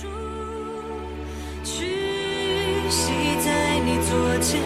处，屈膝在你左肩，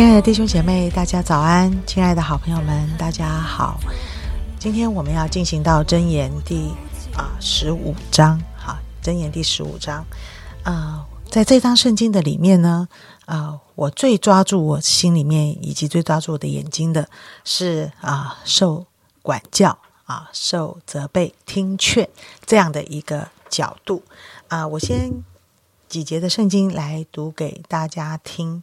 亲爱的弟兄姐妹，大家早安！亲爱的好朋友们，大家好。今天我们要进行到箴言第啊十五章，好，箴言第十五章。啊、在这张圣经的里面呢，啊、我最抓住我心里面以及最抓住我的眼睛的是啊、受管教啊、受责备、听劝这样的一个角度啊、我先几节的圣经来读给大家听。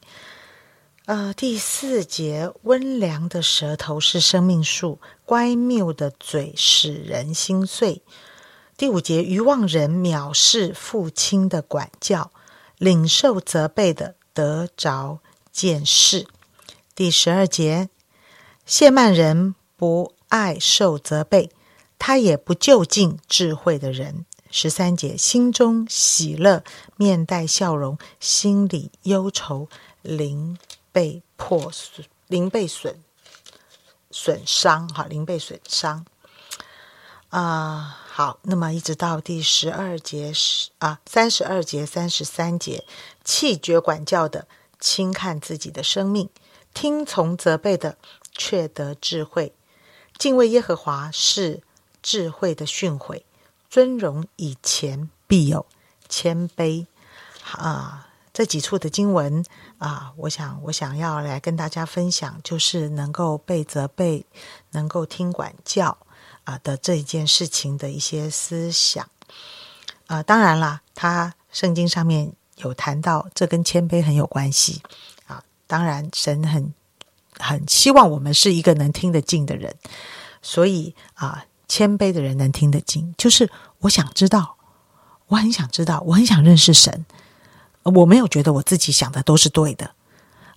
呃，第四节，温良的舌头是生命树，乖谬的嘴使人心碎。第五节，愚妄人藐视父亲的管教，领受责备的得着见识。第十二节，谢曼人不爱受责备，他也不就近智慧的人。十三节，心中喜乐，面带笑容，心里忧愁，灵被破损，灵被损损伤，哈，零被损伤。啊、好，那么一直到第十二节十啊三十二节三十三节，弃绝管教的轻看自己的生命，听从责备的却得智慧，敬畏耶和华是智慧的训诲，尊荣以前必有谦卑啊。这几处的经文啊，我想我想要来跟大家分享，就是能够被责备，能够听管教啊的这一件事情的一些思想。啊，当然啦，他圣经上面有谈到，这跟谦卑很有关系啊。当然，神很很希望我们是一个能听得进的人，所以啊，谦卑的人能听得进，就是我想知道，我很想知道，我很想认识神。我没有觉得我自己想的都是对的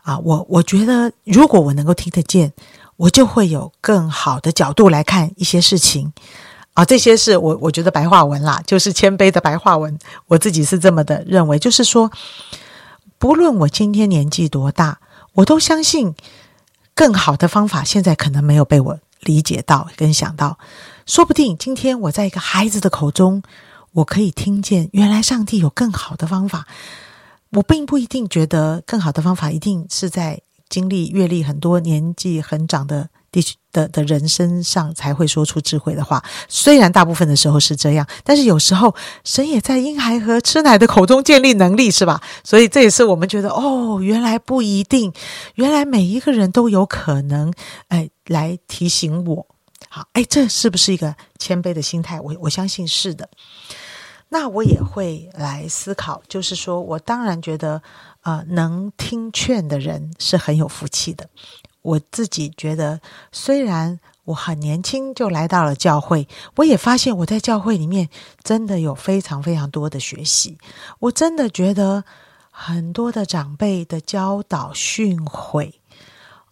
啊，我我觉得如果我能够听得见，我就会有更好的角度来看一些事情啊。这些是我我觉得白话文啦，就是谦卑的白话文，我自己是这么的认为，就是说，不论我今天年纪多大，我都相信更好的方法，现在可能没有被我理解到跟想到，说不定今天我在一个孩子的口中，我可以听见原来上帝有更好的方法。我并不一定觉得更好的方法一定是在经历阅历很多、年纪很长的地区的的人身上才会说出智慧的话。虽然大部分的时候是这样，但是有时候神也在婴孩和吃奶的口中建立能力，是吧？所以这也是我们觉得哦，原来不一定，原来每一个人都有可能，哎，来提醒我。好，哎，这是不是一个谦卑的心态？我我相信是的。那我也会来思考，就是说我当然觉得，呃，能听劝的人是很有福气的。我自己觉得，虽然我很年轻就来到了教会，我也发现我在教会里面真的有非常非常多的学习。我真的觉得很多的长辈的教导训诲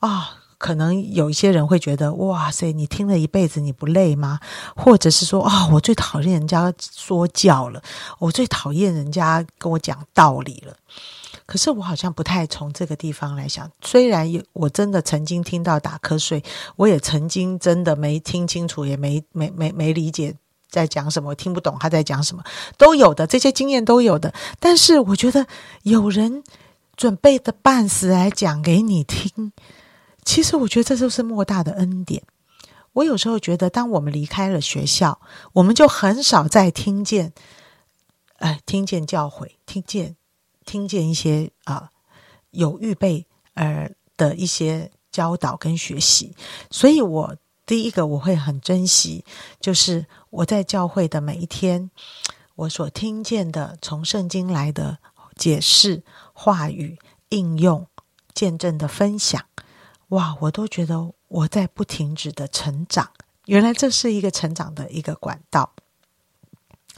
啊。可能有一些人会觉得，哇塞，你听了一辈子，你不累吗？或者是说，啊、我最讨厌人家说教了，我最讨厌人家跟我讲道理了。可是我好像不太从这个地方来想，虽然我真的曾经听到打瞌睡，我也曾经真的没听清楚，也没没没没理解在讲什么，我听不懂他在讲什么，都有的，这些经验都有的。但是我觉得有人准备的半死来讲给你听。其实我觉得这就是莫大的恩典。我有时候觉得，当我们离开了学校，我们就很少再听见，哎，听见教诲，听见听见一些啊、有预备呃的一些教导跟学习。所以我第一个我会很珍惜，就是我在教会的每一天，我所听见的从圣经来的解释、话语、应用、见证的分享。哇，我都觉得我在不停止的成长。原来这是一个成长的一个管道。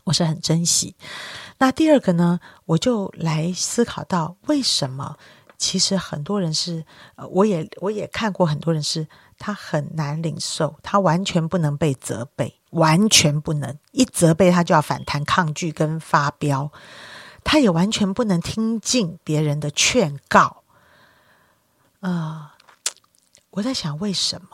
我是很珍惜。那第二个呢，我就来思考到为什么其实很多人是，呃，我也我也看过很多人是，他很难领受，他完全不能被责备，完全不能一责备他就要反弹、抗拒跟发飙，他也完全不能听进别人的劝告。啊，我在想为什么？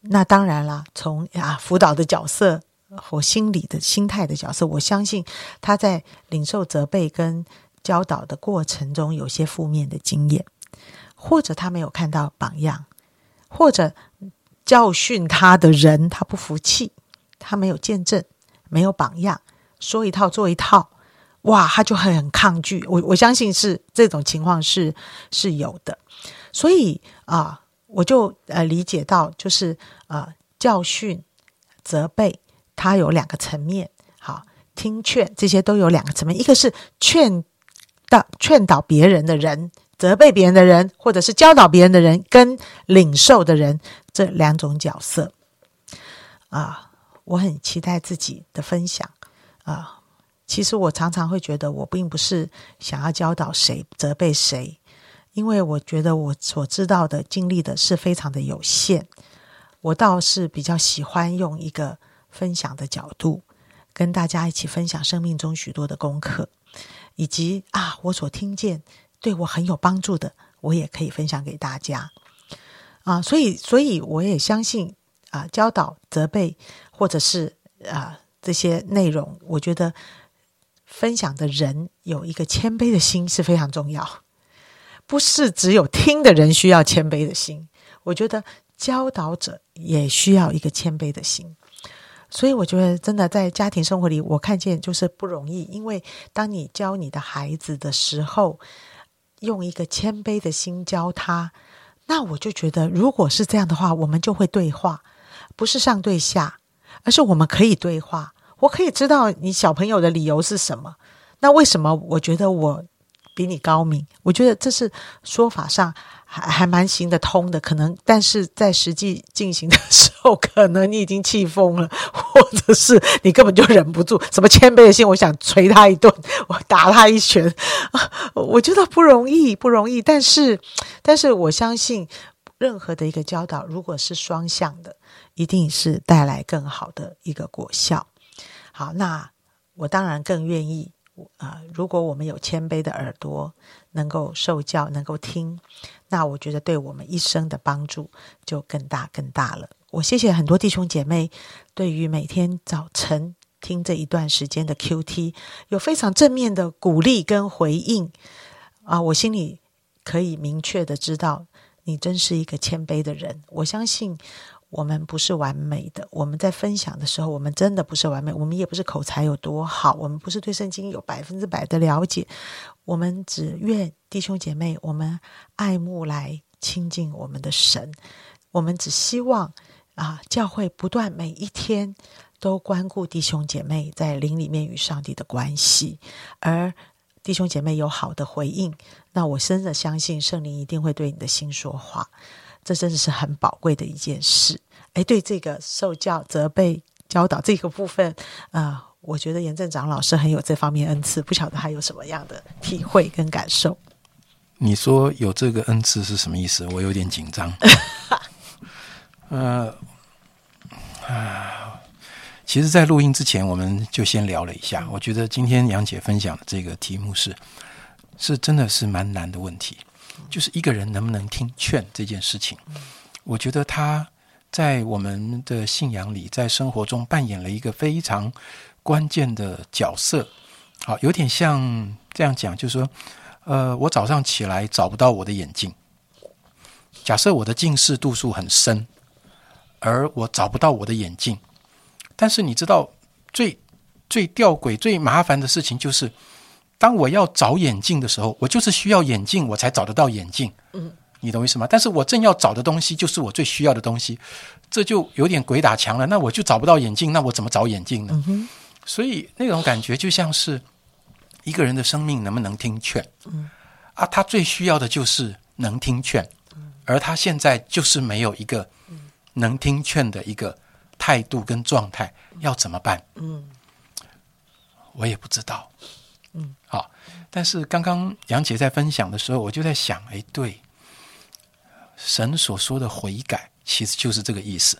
那当然啦，从啊辅导的角色。和心理的心态的角色，我相信他在领受责备跟教导的过程中，有些负面的经验，或者他没有看到榜样，或者教训他的人他不服气，他没有见证，没有榜样，说一套做一套，哇，他就很抗拒。我我相信是这种情况是是有的，所以啊，我就呃理解到，就是啊教训责备。它有两个层面，好听劝这些都有两个层面，一个是劝导劝导别人的人，责备别人的人，或者是教导别人的人，跟领受的人这两种角色。啊，我很期待自己的分享啊。其实我常常会觉得，我并不是想要教导谁，责备谁，因为我觉得我所知道的、经历的是非常的有限。我倒是比较喜欢用一个。分享的角度，跟大家一起分享生命中许多的功课，以及啊，我所听见对我很有帮助的，我也可以分享给大家啊。所以，所以我也相信啊，教导、责备或者是啊这些内容，我觉得分享的人有一个谦卑的心是非常重要，不是只有听的人需要谦卑的心，我觉得教导者也需要一个谦卑的心。所以我觉得，真的在家庭生活里，我看见就是不容易。因为当你教你的孩子的时候，用一个谦卑的心教他，那我就觉得，如果是这样的话，我们就会对话，不是上对下，而是我们可以对话。我可以知道你小朋友的理由是什么，那为什么我觉得我比你高明？我觉得这是说法上。还还蛮行得通的，可能，但是在实际进行的时候，可能你已经气疯了，或者是你根本就忍不住。什么谦卑的心，我想捶他一顿，我打他一拳，我觉得不容易，不容易。但是，但是我相信，任何的一个教导，如果是双向的，一定是带来更好的一个果效。好，那我当然更愿意。啊，如果我们有谦卑的耳朵，能够受教，能够听，那我觉得对我们一生的帮助就更大更大了。我谢谢很多弟兄姐妹，对于每天早晨听这一段时间的 Q T，有非常正面的鼓励跟回应啊，我心里可以明确的知道，你真是一个谦卑的人。我相信。我们不是完美的，我们在分享的时候，我们真的不是完美，我们也不是口才有多好，我们不是对圣经有百分之百的了解，我们只愿弟兄姐妹，我们爱慕来亲近我们的神，我们只希望啊，教会不断每一天都关顾弟兄姐妹在灵里面与上帝的关系，而弟兄姐妹有好的回应，那我真的相信圣灵一定会对你的心说话。这真的是很宝贵的一件事。哎，对这个受教、责备、教导这个部分，啊，我觉得严正长老师很有这方面恩赐，不晓得他有什么样的体会跟感受。你说有这个恩赐是什么意思？我有点紧张。呃，啊，其实，在录音之前，我们就先聊了一下。我觉得今天杨姐分享的这个题目是，是真的是蛮难的问题。就是一个人能不能听劝这件事情，我觉得他在我们的信仰里，在生活中扮演了一个非常关键的角色。好，有点像这样讲，就是说，呃，我早上起来找不到我的眼镜，假设我的近视度数很深，而我找不到我的眼镜，但是你知道，最最吊诡、最麻烦的事情就是。当我要找眼镜的时候，我就是需要眼镜，我才找得到眼镜。嗯，你懂意思吗？但是我正要找的东西就是我最需要的东西，这就有点鬼打墙了。那我就找不到眼镜，那我怎么找眼镜呢？所以那种感觉就像是一个人的生命能不能听劝？嗯，啊，他最需要的就是能听劝，而他现在就是没有一个能听劝的一个态度跟状态，要怎么办？嗯。我也不知道。嗯，好。但是刚刚杨姐在分享的时候，我就在想，哎，对，神所说的悔改，其实就是这个意思。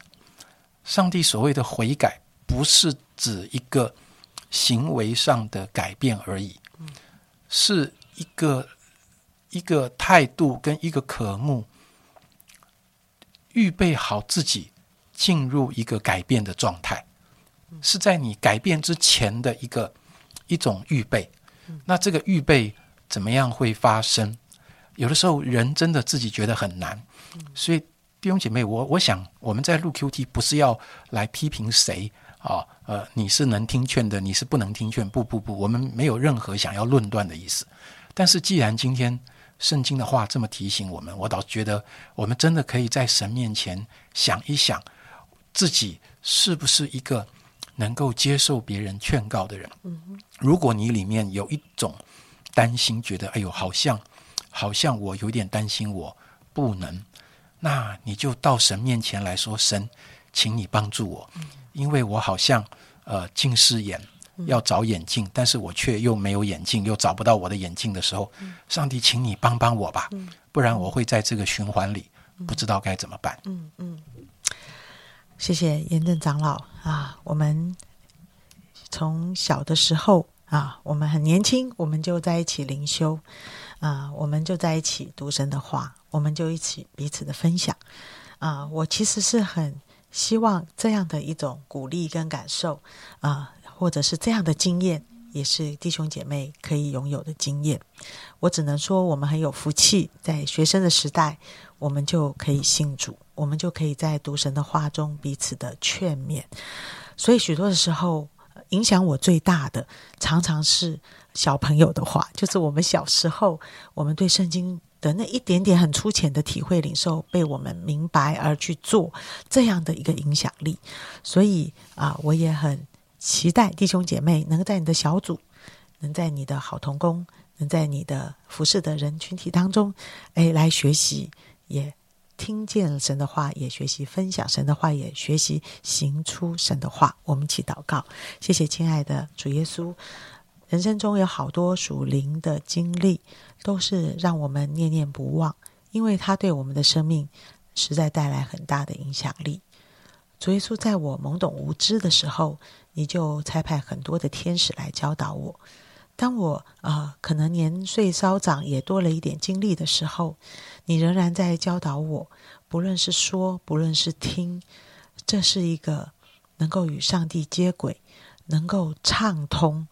上帝所谓的悔改，不是指一个行为上的改变而已，是一个一个态度跟一个渴慕，预备好自己进入一个改变的状态，是在你改变之前的一个一种预备。那这个预备怎么样会发生？有的时候人真的自己觉得很难，所以弟兄姐妹，我我想我们在录 Q T 不是要来批评谁啊，呃，你是能听劝的，你是不能听劝，不不不，我们没有任何想要论断的意思。但是既然今天圣经的话这么提醒我们，我倒觉得我们真的可以在神面前想一想，自己是不是一个能够接受别人劝告的人。如果你里面有一种担心，觉得哎呦，好像好像我有点担心，我不能，那你就到神面前来说，神，请你帮助我，因为我好像呃近视眼。要找眼镜，但是我却又没有眼镜，又找不到我的眼镜的时候，上帝，请你帮帮我吧，不然我会在这个循环里不知道该怎么办。嗯嗯，谢谢严正长老啊，我们从小的时候啊，我们很年轻，我们就在一起灵修啊，我们就在一起读神的话，我们就一起彼此的分享啊。我其实是很希望这样的一种鼓励跟感受啊，或者是这样的经验，也是弟兄姐妹可以拥有的经验。我只能说，我们很有福气，在学生的时代，我们就可以信主，我们就可以在读神的话中彼此的劝勉。所以许多的时候，影响我最大的，常常是小朋友的话，就是我们小时候，我们对圣经的那一点点很粗浅的体会领受，被我们明白而去做这样的一个影响力。所以啊，我也很期待弟兄姐妹能够在你的小组，能在你的好同工，能在你的服侍的人群体当中，哎，来学习，也听见神的话，也学习分享神的话，也学习行出神的话。我们一起祷告，谢谢亲爱的主耶稣。人生中有好多属灵的经历，都是让我们念念不忘，因为它对我们的生命实在带来很大的影响力。主耶稣，在我懵懂无知的时候，你就差派很多的天使来教导我。当我呃可能年岁稍长，也多了一点经历的时候，你仍然在教导我。不论是说，不论是听，这是一个能够与上帝接轨，能够畅通。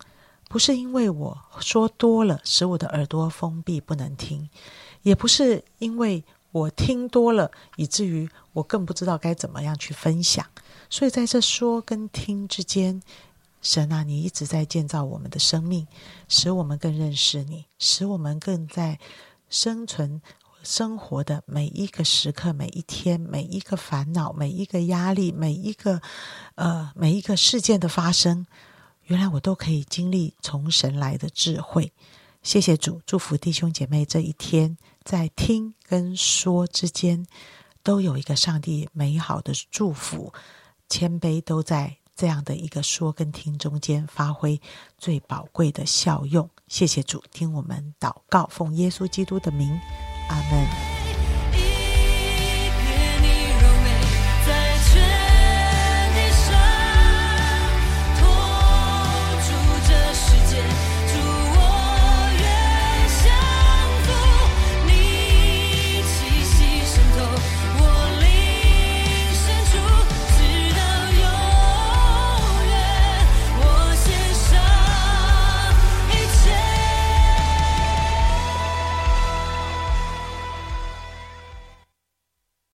不是因为我说多了，使我的耳朵封闭不能听，也不是因为我听多了，以至于我更不知道该怎么样去分享。所以在这说跟听之间，神啊，你一直在建造我们的生命，使我们更认识你，使我们更在生存生活的每一个时刻、每一天、每一个烦恼、每一个压力、每一个呃每一个事件的发生。原来我都可以经历从神来的智慧，谢谢主，祝福弟兄姐妹这一天在听跟说之间都有一个上帝美好的祝福，谦卑都在这样的一个说跟听中间发挥最宝贵的效用。谢谢主，听我们祷告，奉耶稣基督的名，阿门。